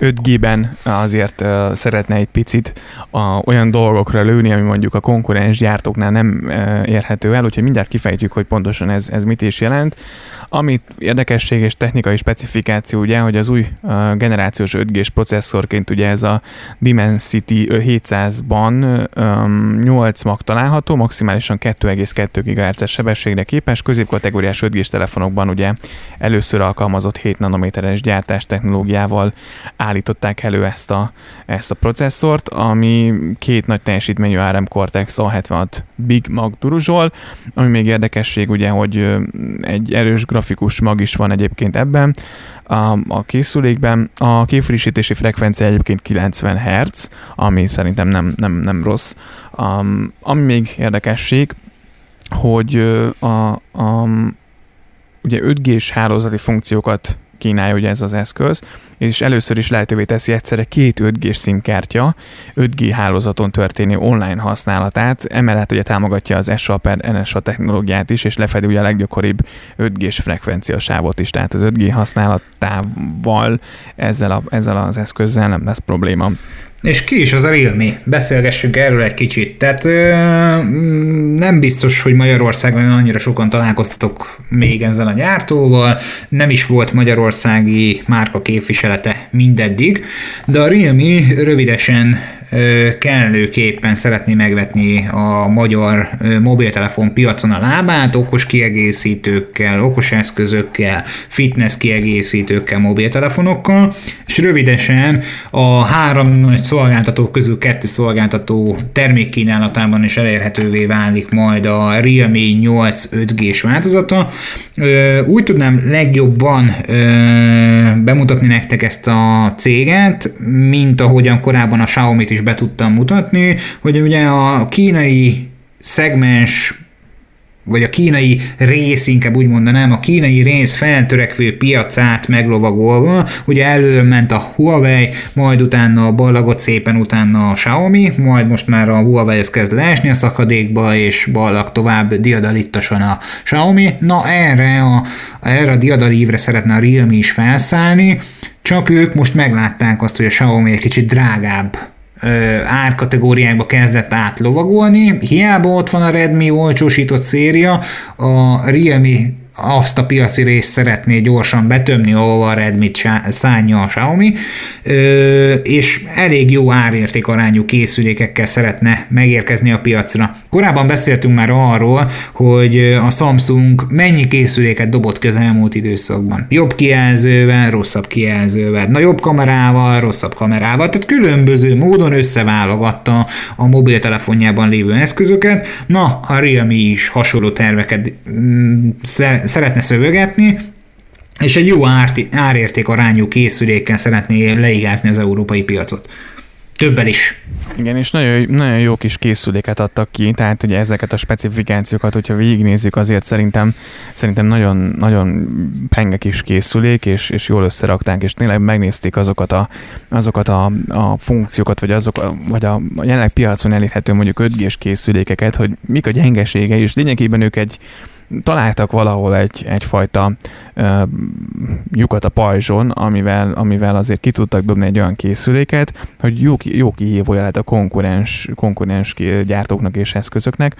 Speaker 2: 5G-ben azért szeretne egy picit a, olyan dolgokra lőni, ami mondjuk a konkurens gyártóknál nem érhető el, úgyhogy mindjárt kifejtjük, hogy pontosan ez, ez mit is jelent. Amit érdekesség és technikai specifikáció ugye, hogy az új generációs 5G-s processzorként ugye ez a Dimensity 700-ban um, 8 mag található, maximálisan 2,2 GHz sebességre képes, középkategóriás 5G-s telefonokban ugye először alkalmazott 7 nanométeres gyártás technológiával állították elő ezt a, ezt a processzort, ami két nagy teljesítményű ARM Cortex A76 Big Mag duruzsol, ami még érdekesség ugye, hogy egy erős grafikus mag is van egyébként ebben, a, a készülékben. A képfrissítési frekvencia egyébként 90 Hz, ami szerintem nem, nem, nem rossz. Um, ami még érdekesség, hogy a, a, ugye 5G-s hálózati funkciókat kínálja ugye ez az eszköz, és először is lehetővé teszi egyszerre két 5G-s szimkártya 5G hálózaton történő online használatát, emellett ugye támogatja az SA per NSA technológiát is, és lefedi ugye a leggyakoribb 5G-s frekvenciasávot is, tehát az 5G használatával ezzel, a, ezzel az eszközzel nem lesz probléma.
Speaker 1: És ki is az a Realme? Beszélgessünk erről egy kicsit. Tehát ö, nem biztos, hogy Magyarországon annyira sokan találkoztatok még ezzel a gyártóval, nem is volt magyarországi márka képviselete mindeddig, de a Realme rövidesen kellőképpen szeretné megvetni a magyar mobiltelefon piacon a lábát, okos kiegészítőkkel, okos eszközökkel, fitness kiegészítőkkel, mobiltelefonokkal, és rövidesen a három nagy szolgáltató közül kettő szolgáltató termékkínálatában is elérhetővé válik majd a Realme 8 5G-s változata. Úgy tudnám legjobban bemutatni nektek ezt a céget, mint ahogyan korábban a Xiaomi-t is be tudtam mutatni, hogy ugye a kínai szegmens vagy a kínai rész, inkább úgy mondanám, a kínai rész feltörekvő piacát meglovagolva, ugye előre ment a Huawei, majd utána a ballagot szépen utána a Xiaomi, majd most már a Huawei ez kezd leesni a szakadékba, és ballag tovább diadalittasan a Xiaomi. Na erre a, erre a diadalívre szeretne a Realme is felszállni, csak ők most meglátták azt, hogy a Xiaomi egy kicsit drágább árkategóriákba kezdett átlovagolni. Hiába ott van a Redmi olcsósított széria, a Realme azt a piaci részt szeretné gyorsan betömni, ahova a Redmi szánja a Xiaomi, és elég jó árérték arányú készülékekkel szeretne megérkezni a piacra. Korábban beszéltünk már arról, hogy a Samsung mennyi készüléket dobott ki az elmúlt időszakban. Jobb kijelzővel, rosszabb kijelzővel, nagyobb kamerával, rosszabb kamerával, tehát különböző módon összeválogatta a mobiltelefonjában lévő eszközöket. Na, a Realme is hasonló terveket mm, szeretne szövegetni, és egy jó árérték arányú készülékkel szeretné leigázni az európai piacot. Többel is.
Speaker 2: Igen, és nagyon, nagyon jó kis készüléket adtak ki, tehát ugye ezeket a specifikációkat, hogyha végignézzük, azért szerintem, szerintem nagyon, nagyon penge kis készülék, és, és jól összerakták, és tényleg megnézték azokat a, azokat a, a funkciókat, vagy, azok, vagy a jelenleg piacon elérhető mondjuk 5G-s készülékeket, hogy mik a gyengeségei, és lényegében ők egy, találtak valahol egy, egyfajta uh, lyukat a pajzson, amivel, amivel azért ki tudtak dobni egy olyan készüléket, hogy jó, jó kihívója lehet a konkurens, konkurens gyártóknak és eszközöknek.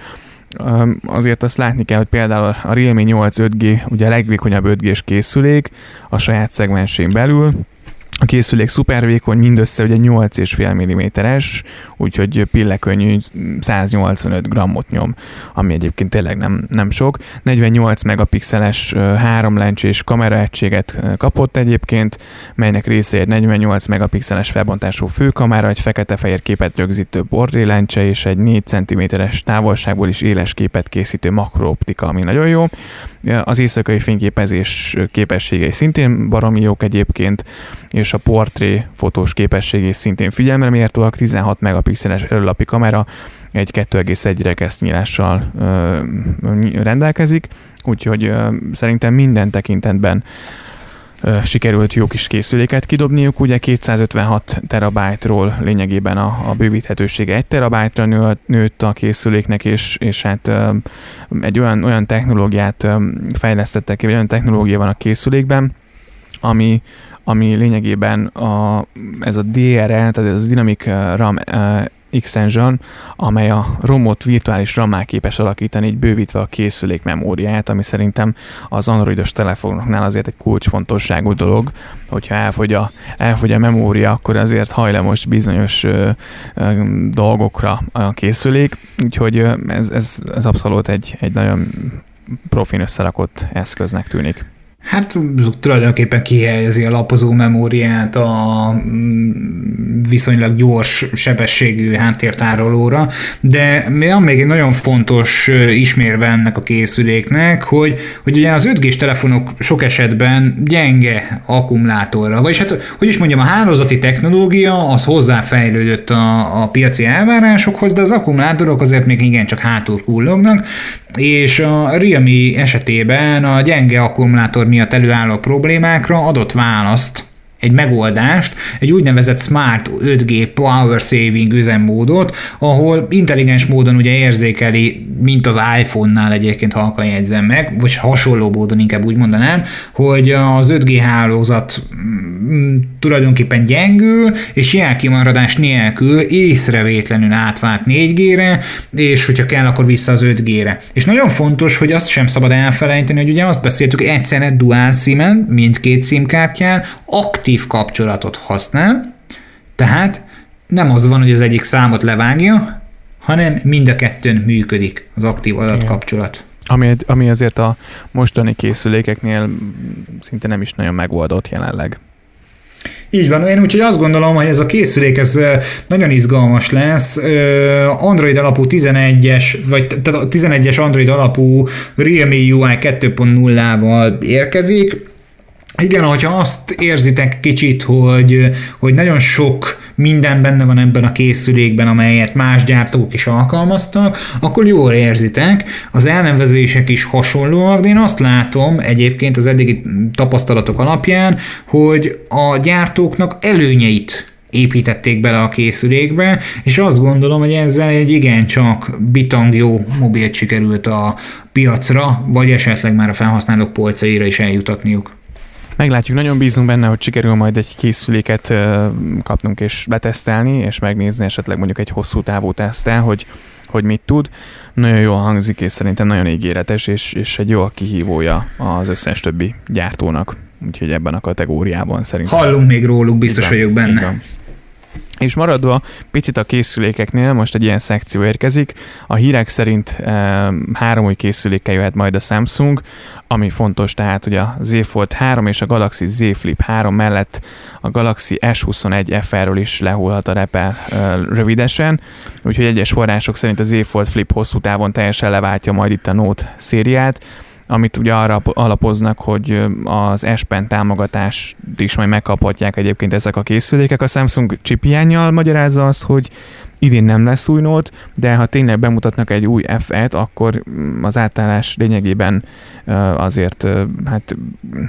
Speaker 2: Azért azt látni kell, hogy például a Realme 8 5G ugye a legvékonyabb 5G-s készülék a saját szegmensén belül, A készülék szupervékony, mindössze ugye 8,5 mm-es, úgyhogy pillekönnyű 185 grammot nyom, ami egyébként tényleg nem, nem sok. 48 megapixeles háromlencsés kameraegységet kapott egyébként, melynek része egy 48 megapixeles felbontású főkamera, egy fekete-fehér képet rögzítő lencse és egy 4 cm-es távolságból is éles képet készítő makrooptika, ami nagyon jó. Az éjszakai fényképezés képességei szintén baromi jók egyébként, és a portré fotós képességé szintén figyelmre mértóak, 16 megapixeles előlapi kamera, egy 2,1 rekesznyílással rendelkezik, úgyhogy ö, szerintem minden tekintetben sikerült jó kis készüléket kidobniuk, ugye 256 terabájtról lényegében a, a bővíthetősége 1 terabájtra nő, nőtt a készüléknek, és, és hát egy olyan, olyan technológiát fejlesztettek, vagy olyan technológia van a készülékben, ami, ami lényegében a, ez a DRL, tehát ez a Dynamic RAM Extension, amely a romot virtuális rammá képes alakítani, így bővítve a készülék memóriáját, ami szerintem az androidos telefonoknál azért egy kulcsfontosságú dolog, hogyha elfogy a, elfogy a memória, akkor azért hajlamos bizonyos ö, ö, dolgokra a készülék, úgyhogy ez, ez, ez abszolút egy, egy nagyon profin összerakott eszköznek tűnik.
Speaker 1: Hát tulajdonképpen kihelyezi a lapozó memóriát a mm, viszonylag gyors sebességű háttértárolóra, de még egy nagyon fontos ismérve ennek a készüléknek, hogy, hogy ugye az 5 g telefonok sok esetben gyenge akkumulátorra, vagyis hát, hogy is mondjam, a hálózati technológia az hozzáfejlődött a, a piaci elvárásokhoz, de az akkumulátorok azért még igencsak hátul kullognak, és a Realme esetében a gyenge akkumulátor miatt előálló problémákra adott választ egy megoldást, egy úgynevezett Smart 5G Power Saving üzemmódot, ahol intelligens módon ugye érzékeli, mint az iPhone-nál egyébként halkan jegyzem meg, vagy hasonló módon inkább úgy mondanám, hogy az 5G hálózat tulajdonképpen gyengül, és jelkimaradás nélkül észrevétlenül átvált 4G-re, és hogyha kell, akkor vissza az 5G-re. És nagyon fontos, hogy azt sem szabad elfelejteni, hogy ugye azt beszéltük, egyszerre dual sim mindkét SIM-kártyán, aktív kapcsolatot használ, tehát nem az van, hogy az egyik számot levágja, hanem mind a kettőn működik az aktív adatkapcsolat.
Speaker 2: Ami, ami azért a mostani készülékeknél szinte nem is nagyon megoldott jelenleg.
Speaker 1: Így van, én úgyhogy azt gondolom, hogy ez a készülék ez nagyon izgalmas lesz. Android alapú 11-es, vagy tehát a 11-es Android alapú Realme UI 2.0-val érkezik igen, hogyha azt érzitek kicsit, hogy, hogy nagyon sok minden benne van ebben a készülékben, amelyet más gyártók is alkalmaztak, akkor jól érzitek. Az elnevezések is hasonlóak, de én azt látom egyébként az eddigi tapasztalatok alapján, hogy a gyártóknak előnyeit építették bele a készülékbe, és azt gondolom, hogy ezzel egy igencsak bitang jó mobilt sikerült a piacra, vagy esetleg már a felhasználók polcaira is eljutatniuk.
Speaker 2: Meglátjuk, nagyon bízunk benne, hogy sikerül majd egy készüléket kapnunk és betesztelni, és megnézni esetleg mondjuk egy hosszú távú tesztel, hogy, hogy mit tud. Nagyon jól hangzik, és szerintem nagyon ígéretes, és, és egy jó kihívója az összes többi gyártónak. Úgyhogy ebben a kategóriában szerintem.
Speaker 1: Hallunk még róluk, biztos Igen, vagyok benne.
Speaker 2: És maradva picit a készülékeknél, most egy ilyen szekció érkezik. A hírek szerint e, három új készülékkel jöhet majd a Samsung, ami fontos, tehát hogy a Z Fold 3 és a Galaxy Z Flip 3 mellett a Galaxy S21 FR-ről is lehulhat a repel e, rövidesen, úgyhogy egyes források szerint a Z Fold Flip hosszú távon teljesen leváltja majd itt a Note szériát, amit ugye arra alapoznak, hogy az S Pen támogatást is majd megkaphatják egyébként ezek a készülékek. A Samsung chip hiányjal magyarázza azt, hogy idén nem lesz új Note, de ha tényleg bemutatnak egy új F-et, akkor mm, az átállás lényegében azért hát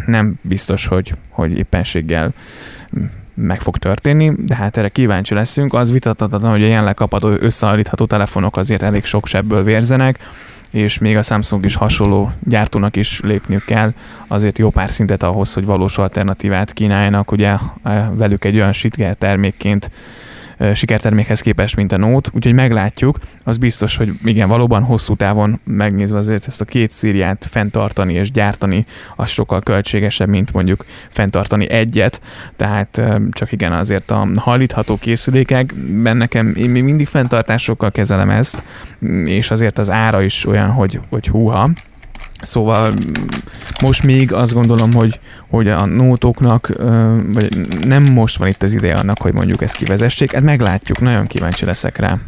Speaker 2: nem biztos, hogy, hogy éppenséggel mm, meg fog történni, de hát erre kíváncsi leszünk. Az vitathatatlan, hogy a jelenleg kapható összeállítható telefonok azért elég sok sebből vérzenek, és még a Samsung is hasonló gyártónak is lépniük kell, azért jó pár szintet ahhoz, hogy valós alternatívát kínáljanak, ugye velük egy olyan sitger termékként sikertermékhez képest, mint a Note, úgyhogy meglátjuk. Az biztos, hogy igen, valóban hosszú távon megnézve azért ezt a két szíriát fenntartani és gyártani, az sokkal költségesebb, mint mondjuk fenntartani egyet, tehát csak igen, azért a hajlítható készülékekben nekem én mindig fenntartásokkal kezelem ezt, és azért az ára is olyan, hogy, hogy húha, Szóval most még azt gondolom, hogy, hogy a nótoknak, vagy nem most van itt az ideje annak, hogy mondjuk ezt kivezessék, hát meglátjuk, nagyon kíváncsi leszek rá.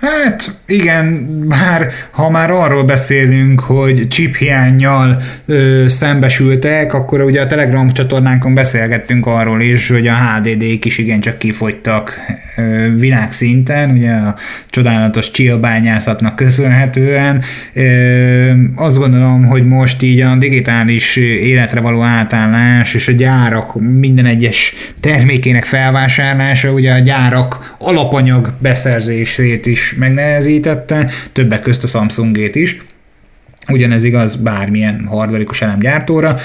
Speaker 1: Hát igen, bár ha már arról beszélünk, hogy chip hiányjal ö, szembesültek, akkor ugye a Telegram csatornánkon beszélgettünk arról is, hogy a HDD-k is igencsak kifogytak ö, világszinten, ugye a csodálatos csillbányászatnak köszönhetően. Ö, azt gondolom, hogy most így a digitális életre való átállás és a gyárak minden egyes termékének felvásárlása, ugye a gyárak alapanyag beszerzését is megnehezítette, többek közt a Samsungét is. Ugyanez igaz bármilyen hardverikus elemgyártóra.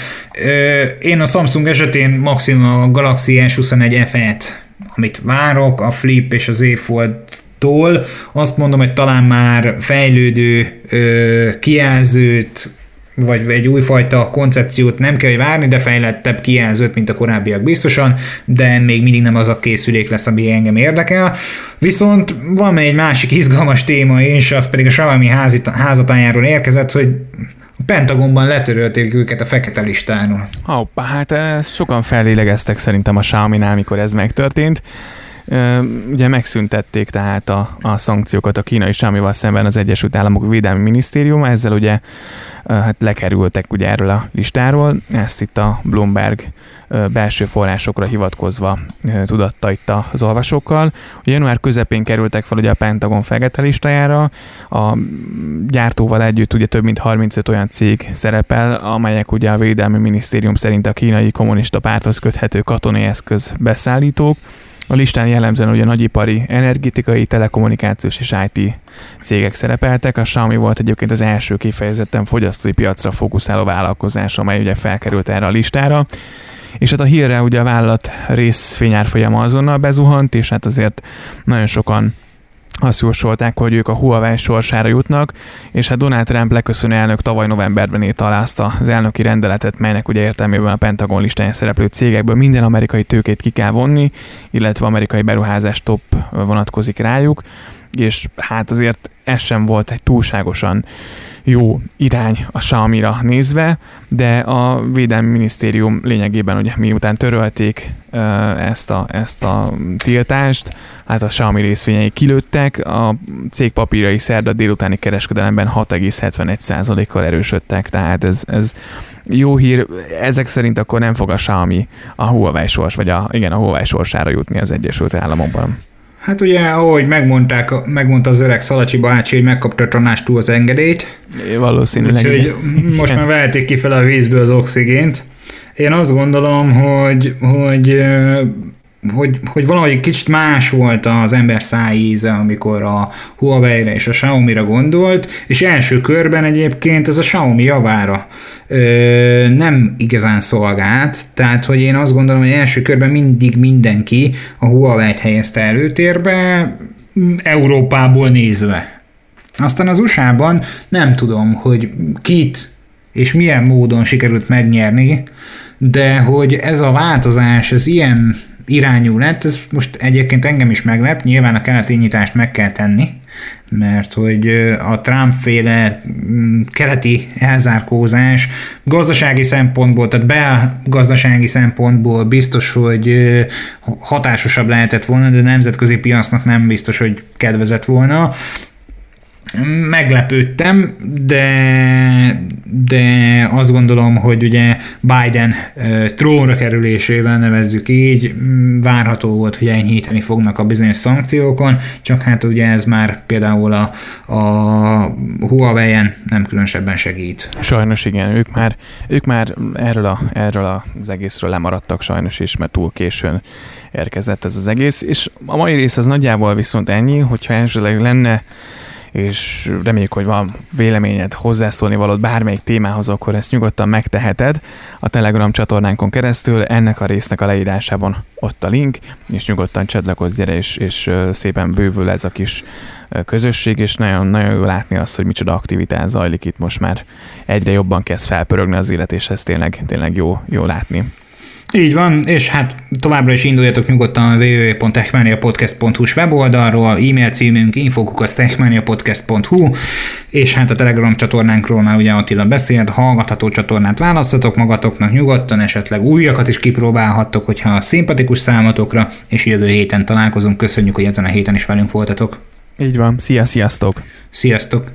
Speaker 1: Én a Samsung esetén maximum a Galaxy S21 F-et, amit várok, a Flip és az Z Fold tól azt mondom, hogy talán már fejlődő kijelzőt vagy egy újfajta koncepciót nem kell várni, de fejlettebb kijelzőt, mint a korábbiak biztosan, de még mindig nem az a készülék lesz, ami engem érdekel. Viszont van egy másik izgalmas téma is, az pedig a Xiaomi házatájáról érkezett, hogy a Pentagonban letörölték őket a fekete listáról.
Speaker 2: Hoppá, hát eh, sokan fellélegeztek szerintem a Xiaomi-nál, mikor ez megtörtént. Ugye megszüntették tehát a, a szankciókat a kínai Xiaomi-val szemben az Egyesült Államok Védelmi Minisztérium, ezzel ugye hát lekerültek ugye erről a listáról, ezt itt a Bloomberg belső forrásokra hivatkozva tudatta itt az olvasókkal. Január közepén kerültek fel ugye a Pentagon fekete listájára, a gyártóval együtt ugye több mint 35 olyan cég szerepel, amelyek ugye a Védelmi Minisztérium szerint a kínai kommunista párthoz köthető katonai eszköz beszállítók, a listán jellemzően ugye nagyipari, energetikai, telekommunikációs és IT cégek szerepeltek. A Xiaomi volt egyébként az első kifejezetten fogyasztói piacra fókuszáló vállalkozás, amely ugye felkerült erre a listára. És hát a hírre ugye a vállalat részfényárfolyama azonnal bezuhant, és hát azért nagyon sokan azt jósolták, hogy ők a Huawei sorsára jutnak, és hát Donald Trump leköszönő elnök tavaly novemberben írta alá azt az elnöki rendeletet, melynek ugye értelmében a Pentagon listáján szereplő cégekből minden amerikai tőkét ki kell vonni, illetve amerikai beruházás top vonatkozik rájuk, és hát azért ez sem volt egy túlságosan jó irány a Xiaomi-ra nézve, de a Védelmi Minisztérium lényegében ugye miután törölték ezt a, ezt a tiltást, hát a Xiaomi részvényei kilőttek, a cég papírai szerda délutáni kereskedelemben 6,71%-kal erősödtek, tehát ez, ez jó hír, ezek szerint akkor nem fog a Xiaomi a Huawei sors, vagy a, igen, a Huawei sorsára jutni az Egyesült Államokban.
Speaker 1: Hát ugye, ahogy megmondták, megmondta az öreg Szalacsi bácsi, hogy megkapta a tanástól az engedélyt.
Speaker 2: Valószínűleg.
Speaker 1: Úgyhogy most már vehetik ki fel a vízből az oxigént. Én azt gondolom, hogy, hogy hogy, hogy valahogy kicsit más volt az ember szájíze, amikor a Huawei-re és a Xiaomi-ra gondolt, és első körben egyébként ez a Xiaomi javára ö, nem igazán szolgált, tehát hogy én azt gondolom, hogy első körben mindig mindenki a Huawei-t helyezte előtérbe, Európából nézve. Aztán az USA-ban nem tudom, hogy kit és milyen módon sikerült megnyerni, de hogy ez a változás, ez ilyen irányú lett, ez most egyébként engem is meglep, nyilván a keleti nyitást meg kell tenni, mert hogy a Trump-féle mm, keleti elzárkózás gazdasági szempontból, tehát belgazdasági szempontból biztos, hogy hatásosabb lehetett volna, de nemzetközi piacnak nem biztos, hogy kedvezett volna meglepődtem, de, de azt gondolom, hogy ugye Biden trónra kerülésével nevezzük így, várható volt, hogy enyhíteni fognak a bizonyos szankciókon, csak hát ugye ez már például a, a Huawei-en nem különösebben segít.
Speaker 2: Sajnos igen, ők már, ők már erről, a, erről az egészről lemaradtak sajnos is, mert túl későn érkezett ez az egész, és a mai rész az nagyjából viszont ennyi, hogyha esetleg lenne és reméljük, hogy van véleményed, hozzászólni valót bármelyik témához, akkor ezt nyugodtan megteheted a Telegram csatornánkon keresztül. Ennek a résznek a leírásában ott a link, és nyugodtan csatlakozz, gyere, és, és szépen bővül ez a kis közösség, és nagyon, nagyon jó látni azt, hogy micsoda aktivitás zajlik itt most már. Egyre jobban kezd felpörögni az élet, és ez tényleg, tényleg jó, jó látni.
Speaker 1: Így van, és hát továbbra is induljatok nyugodtan a www.techmaniapodcast.hu-s weboldalról, e-mail címünk infokukasztechmaniapodcast.hu, és hát a Telegram csatornánkról már ugye Attila beszélt, hallgatható csatornát választatok magatoknak nyugodtan, esetleg újakat is kipróbálhattok, hogyha szimpatikus számotokra, és jövő héten találkozunk. Köszönjük, hogy ezen a héten is velünk voltatok.
Speaker 2: Így van. Szia, sziasztok!
Speaker 1: Sziasztok!